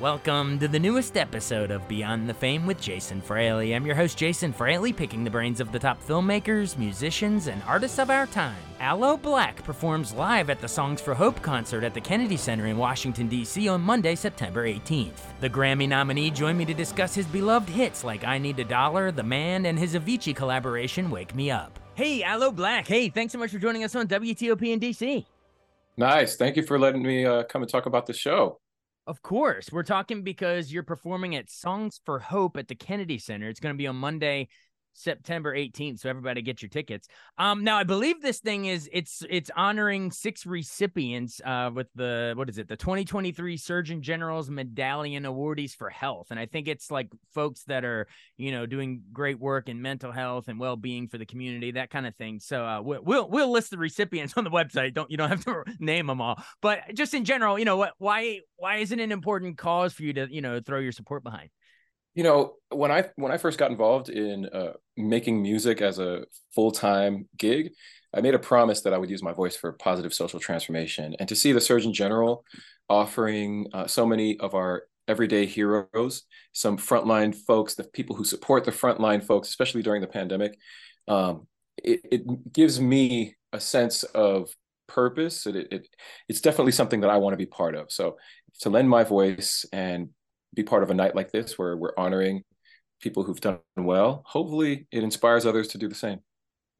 Welcome to the newest episode of Beyond the Fame with Jason Fraley. I'm your host, Jason Fraley, picking the brains of the top filmmakers, musicians, and artists of our time. Aloe Blacc performs live at the Songs for Hope concert at the Kennedy Center in Washington, D.C. on Monday, September 18th. The Grammy nominee joined me to discuss his beloved hits like I Need a Dollar, The Man, and his Avicii collaboration, Wake Me Up. Hey, Aloe Blacc. Hey, thanks so much for joining us on WTOP in DC. Nice. Thank you for letting me uh, come and talk about the show. Of course. We're talking because you're performing at Songs for Hope at the Kennedy Center. It's going to be on Monday, September 18th. So everybody get your tickets. Um, now I believe this thing is it's it's honoring six recipients uh with the what is it, the 2023 Surgeon General's Medallion Awardees for Health. And I think it's like folks that are, you know, doing great work in mental health and well-being for the community, that kind of thing. So uh we'll we'll, we'll list the recipients on the website. Don't you don't have to name them all. But just in general, you know, what why why isn't an important cause for you to, you know, throw your support behind? You know when i when i first got involved in uh, making music as a full-time gig i made a promise that i would use my voice for positive social transformation and to see the surgeon general offering uh, so many of our everyday heroes some frontline folks the people who support the frontline folks especially during the pandemic um, it, it gives me a sense of purpose it, it, it's definitely something that i want to be part of. So to lend my voice and be part of a night like this where we're honoring people who've done well. Hopefully, it inspires others to do the same.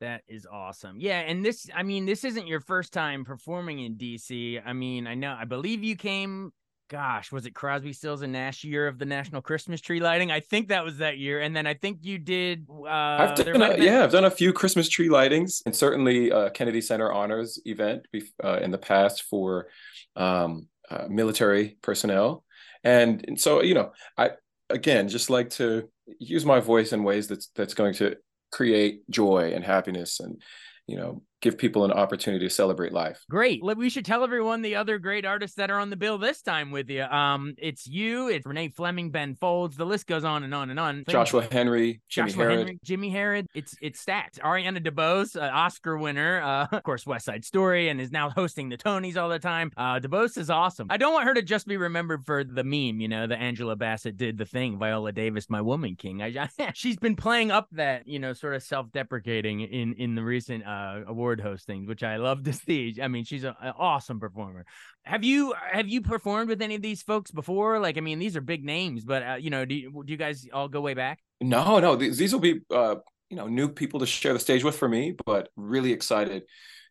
That is awesome. Yeah, and this I mean, this isn't your first time performing in DC. I mean, I know I believe you came gosh, was it Crosby, Stills, and Nash year of the National Christmas tree lighting? I think that was that year. And then I think you did. Uh, I've done a, been... yeah, I've done a few Christmas tree lightings, and certainly uh, Kennedy Center Honors event uh, in the past for um, uh, military personnel and, and so you know i again just like to use my voice in ways that's that's going to create joy and happiness and you know give people an opportunity to celebrate life. Great. We should tell everyone the other great artists that are on the bill this time with you. Um, it's you, it's Renee Fleming, Ben Folds. The list goes on and on and on. Joshua Henry, Jimmie Joshua Herrod. Henry, Jimmie Herrod. It's it's stacked. Ariana DeBose, uh, Oscar winner, uh, of course, West Side Story, and is now hosting the Tonys all the time. Uh, DeBose is awesome. I don't want her to just be remembered for the meme, you know, the Angela Bassett did the thing, Viola Davis, my woman king. I, I she's been playing up that, you know, sort of self-deprecating in in the recent uh award award hosting, which I love to see. I mean, she's an awesome performer. Have you have you performed with any of these folks before? Like, I mean, these are big names, but uh, you know, do you, do you guys all go way back? No, no, these, these will be uh, you know new people to share the stage with for me, but really excited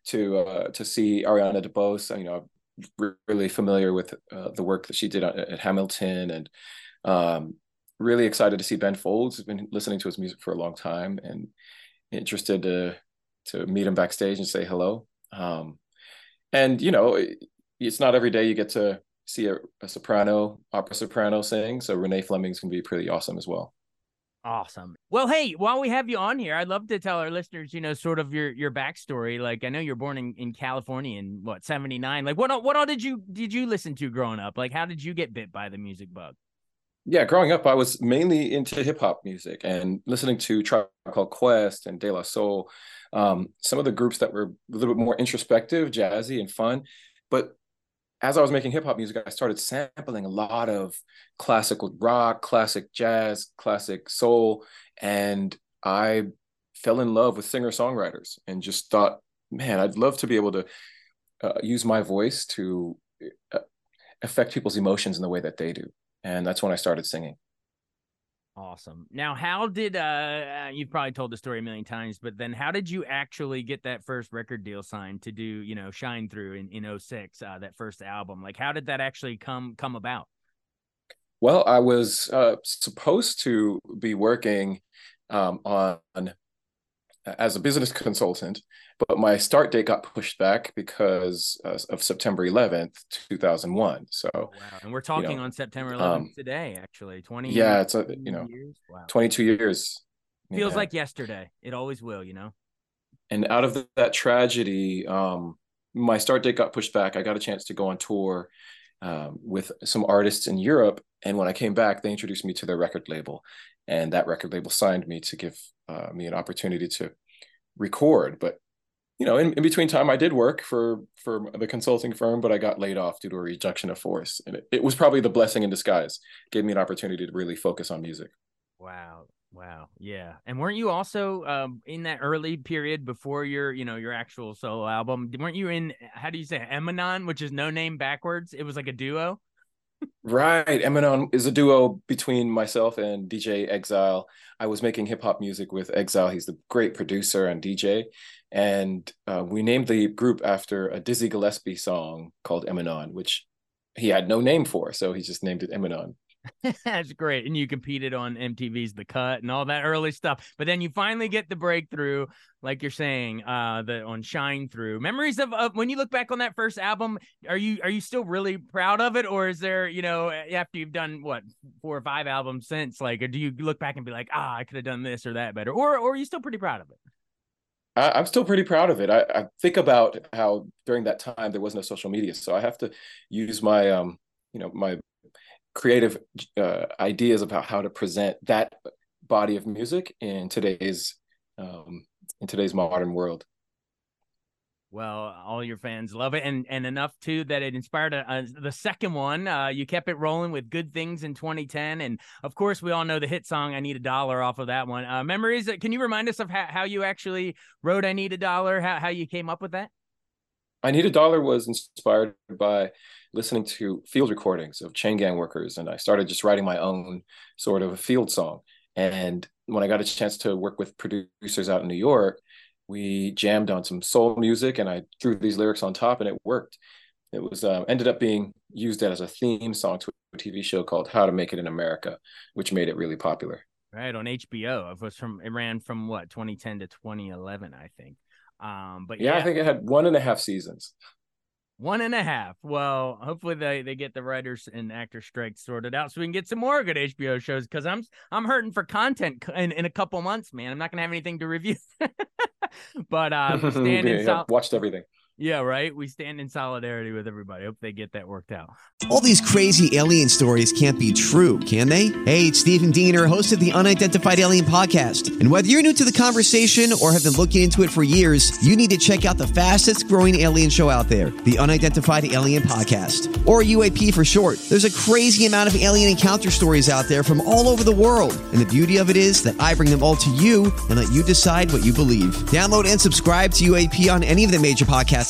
to uh, to see Ariana DeBose. You know, really familiar with uh, the work that she did at, Hamilton, and um, really excited to see Ben Folds. Has been listening to his music for a long time, and interested to to meet him backstage and say hello. Um, and you know, it's not every day you get to see a, a soprano, opera soprano sing. So Renee Fleming's gonna be pretty awesome as well. Awesome. Well, hey, while we have you on here, I'd love to tell our listeners, you know, sort of your your backstory. Like, I know you're born in, in California in what seventy nine. Like, what all, what all did you did you listen to growing up? Like, how did you get bit by the music bug? Yeah, growing up, I was mainly into hip hop music and listening to Tribe Called Quest and De La Soul um, some of the groups that were a little bit more introspective, jazzy, and fun. But as I was making hip hop music, I started sampling a lot of classical rock, classic jazz, classic soul, and I fell in love with singer songwriters and just thought, man, I'd love to be able to uh, use my voice to uh, affect people's emotions in the way that they do. And that's when I started singing. Awesome. Now, how did uh, you've probably told the story a million times, but then how did you actually get that first record deal signed to do, you know, Shine Through in in 06, uh, that first album? Like how did that actually come come about? Well, I was uh, supposed to be working um, on as a business consultant, but my start date got pushed back because uh, of September 11th, 2001. So, oh, wow. and we're talking you know, on September 11th um, today, actually 20. Yeah, it's a you know, years? Wow. 22 years. Feels yeah. like yesterday. It always will, you know. And out of that tragedy, um, my start date got pushed back. I got a chance to go on tour um, with some artists in Europe, and when I came back, they introduced me to their record label, and that record label signed me to give uh, me an opportunity to record. But you know, in, in between time, I did work for for the consulting firm, but I got laid off due to a reduction of force, and it, it was probably the blessing in disguise. Gave me an opportunity to really focus on music. Wow, Wow. Yeah. And weren't you also um, in that early period before your, you know, your actual solo album? Weren't you in how do you say Emanon, which is no name backwards? It was like a duo. Right. Emanon is a duo between myself and DJ Exile. I was making hip hop music with Exile. He's the great producer and DJ. And uh, we named the group after a Dizzy Gillespie song called Emanon, which he had no name for. So he just named it Emanon. That's great. And you competed on MTV's The Cut and all that early stuff. But then you finally get the breakthrough, like you're saying, uh, the on Shine Through. Memories of, of when you look back on that first album, are you are you still really proud of it? Or is there, you know, after you've done what four or five albums since, like, or do you look back and be like, ah, I could have done this or that better? Or or are you still pretty proud of it? I, am still pretty proud of it. I, I think about how during that time there was no social media. So I have to use my um, you know, my creative uh, ideas about how to present that body of music in today's um, in today's modern world. Well, all your fans love it, and and enough too that it inspired a, a, the second one. Uh, you kept it rolling with "Good Things" in 2010, and of course, we all know the hit song "I Need a Dollar" off of that one. Uh, memories? Uh, can you remind us of how, how you actually wrote "I Need a Dollar"? How how you came up with that? "I Need a Dollar" was inspired by listening to field recordings of chain gang workers, and I started just writing my own sort of a field song. And when I got a chance to work with producers out in New York, we jammed on some soul music, and I threw these lyrics on top, and it worked. It was uh, ended up being used as a theme song to a TV show called How to Make It in America, which made it really popular. Right on HBO. It was from it ran from what 2010 to 2011, I think. Um, but yeah, yeah, I think it had one and a half seasons. One and a half. Well, hopefully they, they get the writers and actor strike sorted out so we can get some more good HBO shows because I'm I'm hurting for content in, in a couple months, man. I'm not gonna have anything to review. but uh stand yeah, in watched everything. Yeah, right. We stand in solidarity with everybody. Hope they get that worked out. All these crazy alien stories can't be true, can they? Hey, it's Stephen Diener, host of the Unidentified Alien Podcast. And whether you're new to the conversation or have been looking into it for years, you need to check out the fastest growing alien show out there, the Unidentified Alien Podcast, or UAP for short. There's a crazy amount of alien encounter stories out there from all over the world. And the beauty of it is that I bring them all to you and let you decide what you believe. Download and subscribe to UAP on any of the major podcasts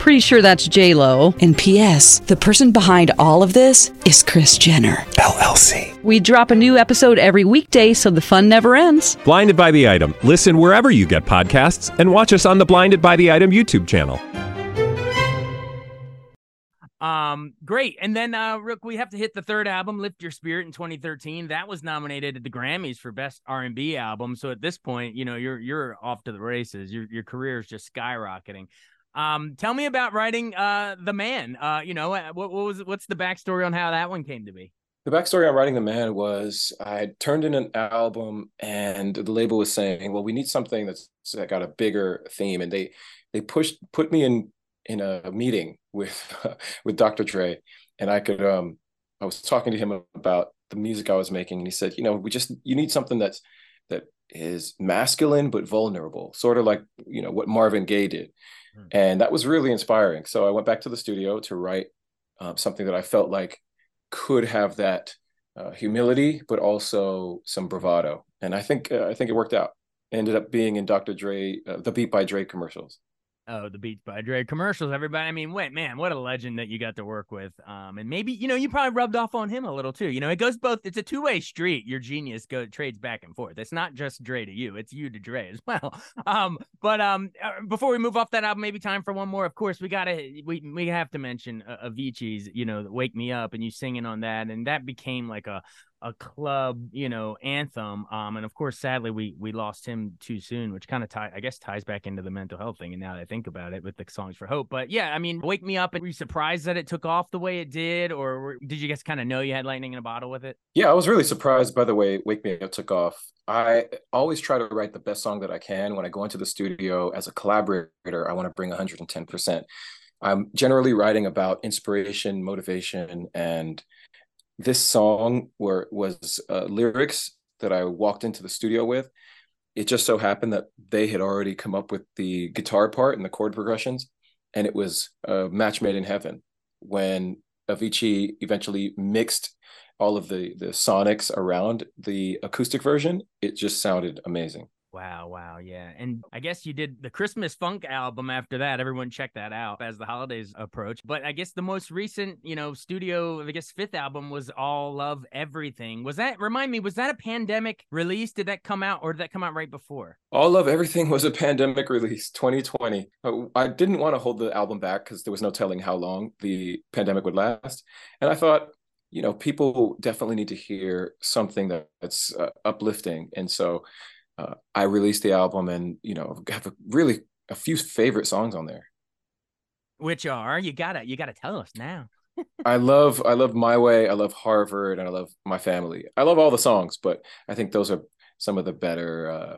Pretty sure that's J Lo. And P.S. The person behind all of this is Kris Jenner LLC. We drop a new episode every weekday, so the fun never ends. Blinded by the item. Listen wherever you get podcasts, and watch us on the Blinded by the Item YouTube channel. Um, great. And then uh Rook, we have to hit the third album, Lift Your Spirit in 2013. That was nominated at the Grammys for Best R&B album. So at this point, you know, you're you're off to the races. Your your career is just skyrocketing. Um, tell me about writing uh the man. Uh, you know, uh, what, what was what's the backstory on how that one came to be? The backstory on writing the man was I turned in an album and the label was saying, "Well, we need something that's that got a bigger theme," and they they pushed put me in in a meeting with with Dr. Dre, and I could um I was talking to him about the music I was making, and he said, "You know, we just you need something that's that is masculine but vulnerable, sort of like you know what Marvin Gaye did." Hmm. And that was really inspiring. So I went back to the studio to write uh, something that I felt like could have that uh, humility, but also some bravado. And I think uh, I think it worked out. Ended up being in Dr. Dre, uh, the Beat by Dre commercials. Oh, the Beats by Dre commercials, everybody. I mean, wait, man, what a legend that you got to work with. Um, and maybe you know you probably rubbed off on him a little too. You know, it goes both. It's a two way street. Your genius go trades back and forth. It's not just Dre to you; it's you to Dre as well. Um, but um, uh, before we move off that album, maybe time for one more. Of course, we gotta we we have to mention uh, Avicii's. You know, "Wake Me Up" and you singing on that, and that became like a a club, you know, anthem. Um, and of course, sadly, we we lost him too soon, which kind of tie, I guess, ties back into the mental health thing. And now that I think about it, with the songs for hope, but yeah, I mean, wake me up. And were you surprised that it took off the way it did, or were, did you guys kind of know you had lightning in a bottle with it? Yeah, I was really surprised by the way "Wake Me Up" took off. I always try to write the best song that I can when I go into the studio as a collaborator. I want to bring 110 percent. I'm generally writing about inspiration, motivation, and this song were was uh, lyrics that I walked into the studio with. It just so happened that they had already come up with the guitar part and the chord progressions, and it was a match made in heaven. When Avicii eventually mixed all of the the sonics around the acoustic version, it just sounded amazing. Wow, wow, yeah. And I guess you did the Christmas Funk album after that. Everyone check that out as the holidays approach. But I guess the most recent, you know, studio, I guess fifth album was All Love Everything. Was that remind me, was that a pandemic release? Did that come out or did that come out right before? All Love Everything was a pandemic release, 2020. Uh, I didn't want to hold the album back because there was no telling how long the pandemic would last. And I thought, you know, people definitely need to hear something that's uh, uplifting. And so uh, I released the album and you know have a really a few favorite songs on there. Which are you gotta you gotta tell us now. I love I love My Way, I love Harvard, and I love My Family. I love all the songs, but I think those are some of the better uh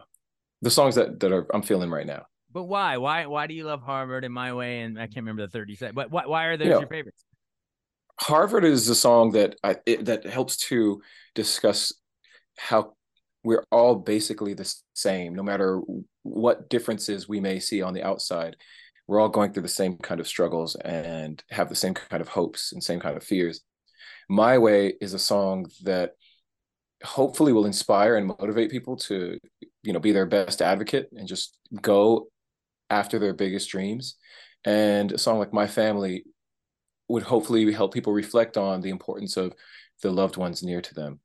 the songs that that are I'm feeling right now. But why? Why why do you love Harvard and My Way and I can't remember the 30 set. But why, why are those you know, your favorites? Harvard is a song that I it, that helps to discuss how we're all basically the same, no matter what differences we may see on the outside. We're all going through the same kind of struggles and have the same kind of hopes and same kind of fears. My Way is a song that hopefully will inspire and motivate people to, you know, be their best advocate and just go after their biggest dreams. And a song like My Family would hopefully help people reflect on the importance of the loved ones near to them.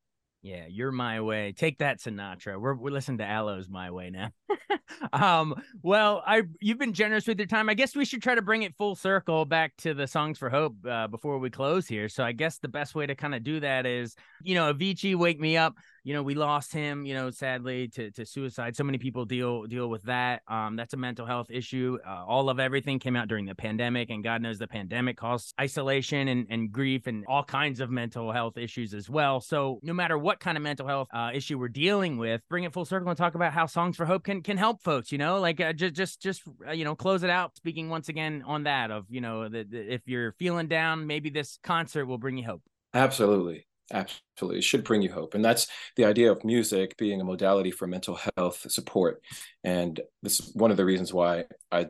Yeah, you're my way. Take that, Sinatra. We're we're listening to Aloes my way now. um, well, I you've been generous with your time. I guess we should try to bring it full circle back to the songs for hope uh, before we close here. So I guess the best way to kind of do that is, you know, Avicii, wake me up you know, we lost him, you know, sadly to, to suicide. So many people deal deal with that. Um, that's a mental health issue. Uh, All Love Everything came out during the pandemic, and God knows the pandemic caused isolation and, and grief and all kinds of mental health issues as well. So no matter what kind of mental health uh, issue we're dealing with, bring it full circle and talk about how Songs for Hope can can help folks. You know, like uh, just just just uh, you know, close it out. Speaking once again on that of you know, that if you're feeling down, maybe this concert will bring you hope. Absolutely. Absolutely. It should bring you hope. And that's the idea of music being a modality for mental health support. And this is one of the reasons why I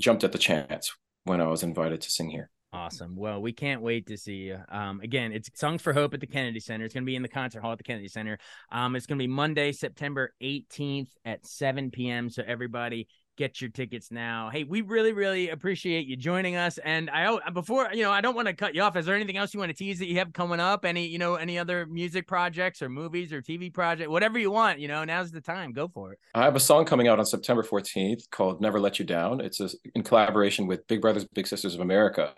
jumped at the chance when I was invited to sing here. Awesome. Well, we can't wait to see you. Um, again, it's Songs for Hope at the Kennedy Center. It's going to be in the concert hall at the Kennedy Center. Um, it's going to be Monday, September 18th at 7 p.m. So everybody get your tickets now. Hey, we really, really appreciate you joining us. And I, before you know, I don't want to cut you off. Is there anything else you want to tease that you have coming up? Any, you know, any other music projects or movies or TV project, whatever you want. You know, now's the time. Go for it. I have a song coming out on September 14th called "Never Let You Down." It's a, in collaboration with Big Brothers Big Sisters of America.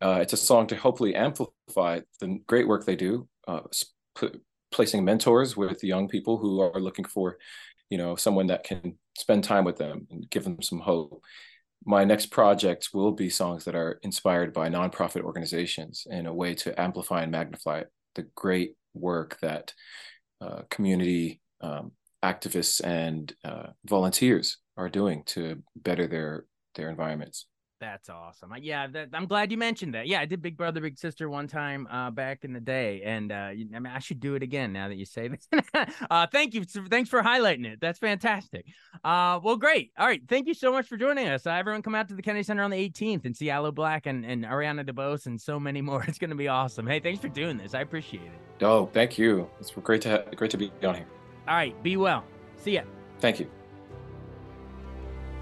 Uh, it's a song to hopefully amplify the great work they do, uh, placing mentors with young people who are looking for you know someone that can spend time with them and give them some hope. My next project will be songs that are inspired by nonprofit organizations in a way to amplify and magnify the great work that uh, community um, activists and uh, volunteers are doing to better their their environments That's awesome. Yeah, that, I'm glad you mentioned that. Yeah, I did Big Brother Big Sister one time uh, back in the day, and uh, I mean I should do it again now that you say this. uh, thank you. Thanks for highlighting it. That's fantastic. Uh, well, great. All right, thank you so much for joining us. Uh, everyone, come out to the Kennedy Center on the 18th and see Aloe Blacc and, and Ariana DeBose and so many more. It's going to be awesome. Hey, thanks for doing this. I appreciate it. Oh, thank you. It's great to ha- great to be on here. All right, be well. See ya. Thank you.